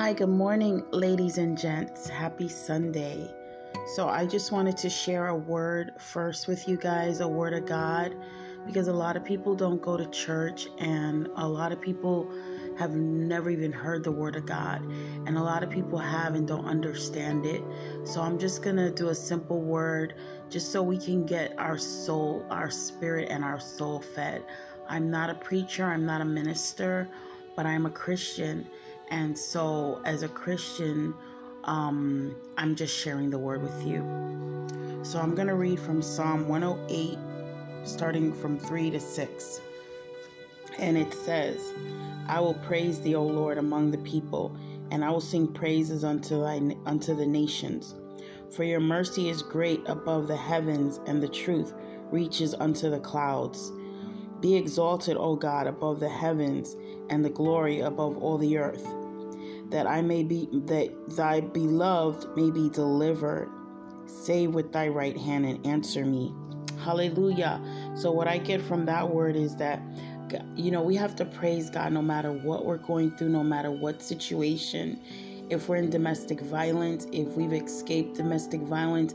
Hi, good morning, ladies and gents. Happy Sunday. So, I just wanted to share a word first with you guys, a word of God, because a lot of people don't go to church and a lot of people have never even heard the word of God, and a lot of people have and don't understand it. So, I'm just going to do a simple word just so we can get our soul, our spirit, and our soul fed. I'm not a preacher, I'm not a minister, but I'm a Christian and so, as a Christian, um, I'm just sharing the word with you. So, I'm going to read from Psalm 108, starting from 3 to 6. And it says, I will praise thee, O Lord, among the people, and I will sing praises unto, thy, unto the nations. For your mercy is great above the heavens, and the truth reaches unto the clouds. Be exalted, O God, above the heavens, and the glory above all the earth that I may be that thy beloved may be delivered. Say with thy right hand and answer me. Hallelujah. So what I get from that word is that you know, we have to praise God no matter what we're going through, no matter what situation. If we're in domestic violence, if we've escaped domestic violence,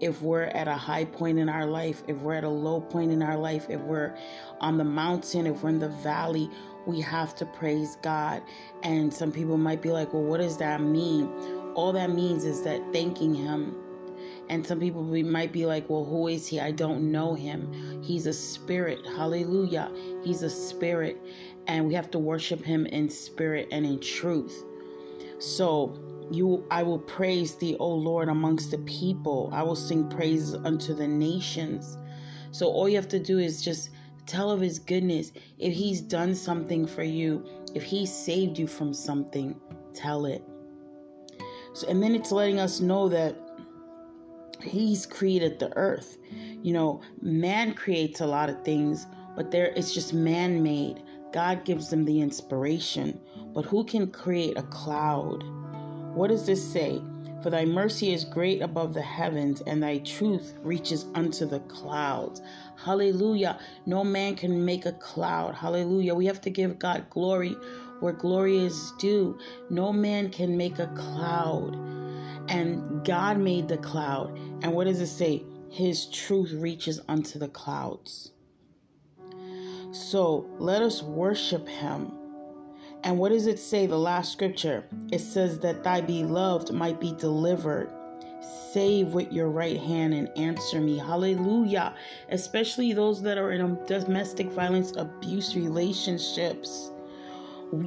if we're at a high point in our life, if we're at a low point in our life, if we're on the mountain, if we're in the valley, we have to praise God. And some people might be like, well, what does that mean? All that means is that thanking Him. And some people might be like, well, who is He? I don't know Him. He's a spirit. Hallelujah. He's a spirit. And we have to worship Him in spirit and in truth. So, you I will praise thee, O Lord, amongst the people. I will sing praises unto the nations. So all you have to do is just Tell of his goodness. If he's done something for you, if he saved you from something, tell it. So, and then it's letting us know that he's created the earth. You know, man creates a lot of things, but there it's just man made. God gives them the inspiration. But who can create a cloud? What does this say? For thy mercy is great above the heavens, and thy truth reaches unto the clouds. Hallelujah. No man can make a cloud. Hallelujah. We have to give God glory where glory is due. No man can make a cloud. And God made the cloud. And what does it say? His truth reaches unto the clouds. So let us worship him and what does it say, the last scripture? It says that thy beloved might be delivered. Save with your right hand and answer me. Hallelujah. Especially those that are in domestic violence abuse relationships.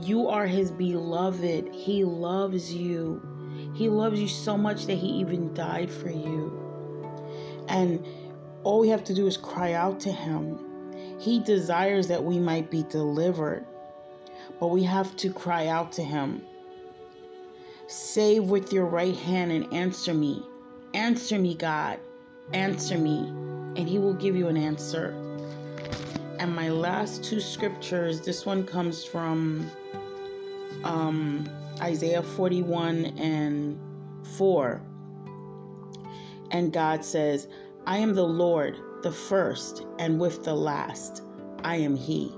You are his beloved. He loves you. He loves you so much that he even died for you. And all we have to do is cry out to him. He desires that we might be delivered but we have to cry out to Him. Save with your right hand and answer me. Answer me, God. Answer me. And He will give you an answer. And my last two scriptures this one comes from um, Isaiah 41 and 4. And God says, I am the Lord, the first, and with the last, I am He.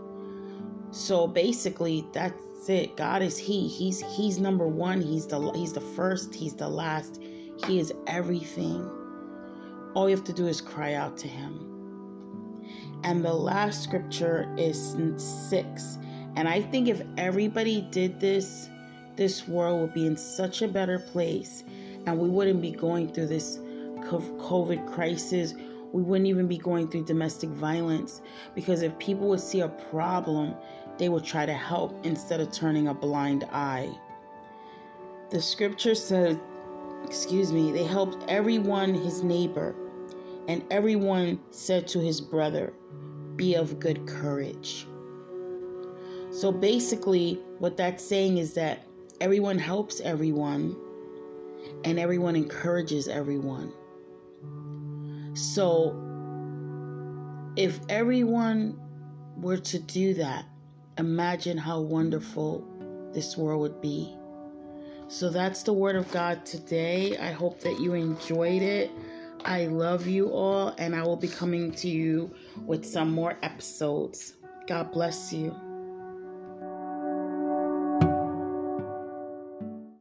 So basically, that's it. God is He. He's He's number one. He's the He's the first. He's the last. He is everything. All you have to do is cry out to Him. And the last scripture is six. And I think if everybody did this, this world would be in such a better place, and we wouldn't be going through this COVID crisis we wouldn't even be going through domestic violence because if people would see a problem, they would try to help instead of turning a blind eye. The scripture says, excuse me, they helped everyone his neighbor, and everyone said to his brother, Be of good courage. So basically, what that's saying is that everyone helps everyone and everyone encourages everyone. So, if everyone were to do that, imagine how wonderful this world would be. So, that's the word of God today. I hope that you enjoyed it. I love you all, and I will be coming to you with some more episodes. God bless you.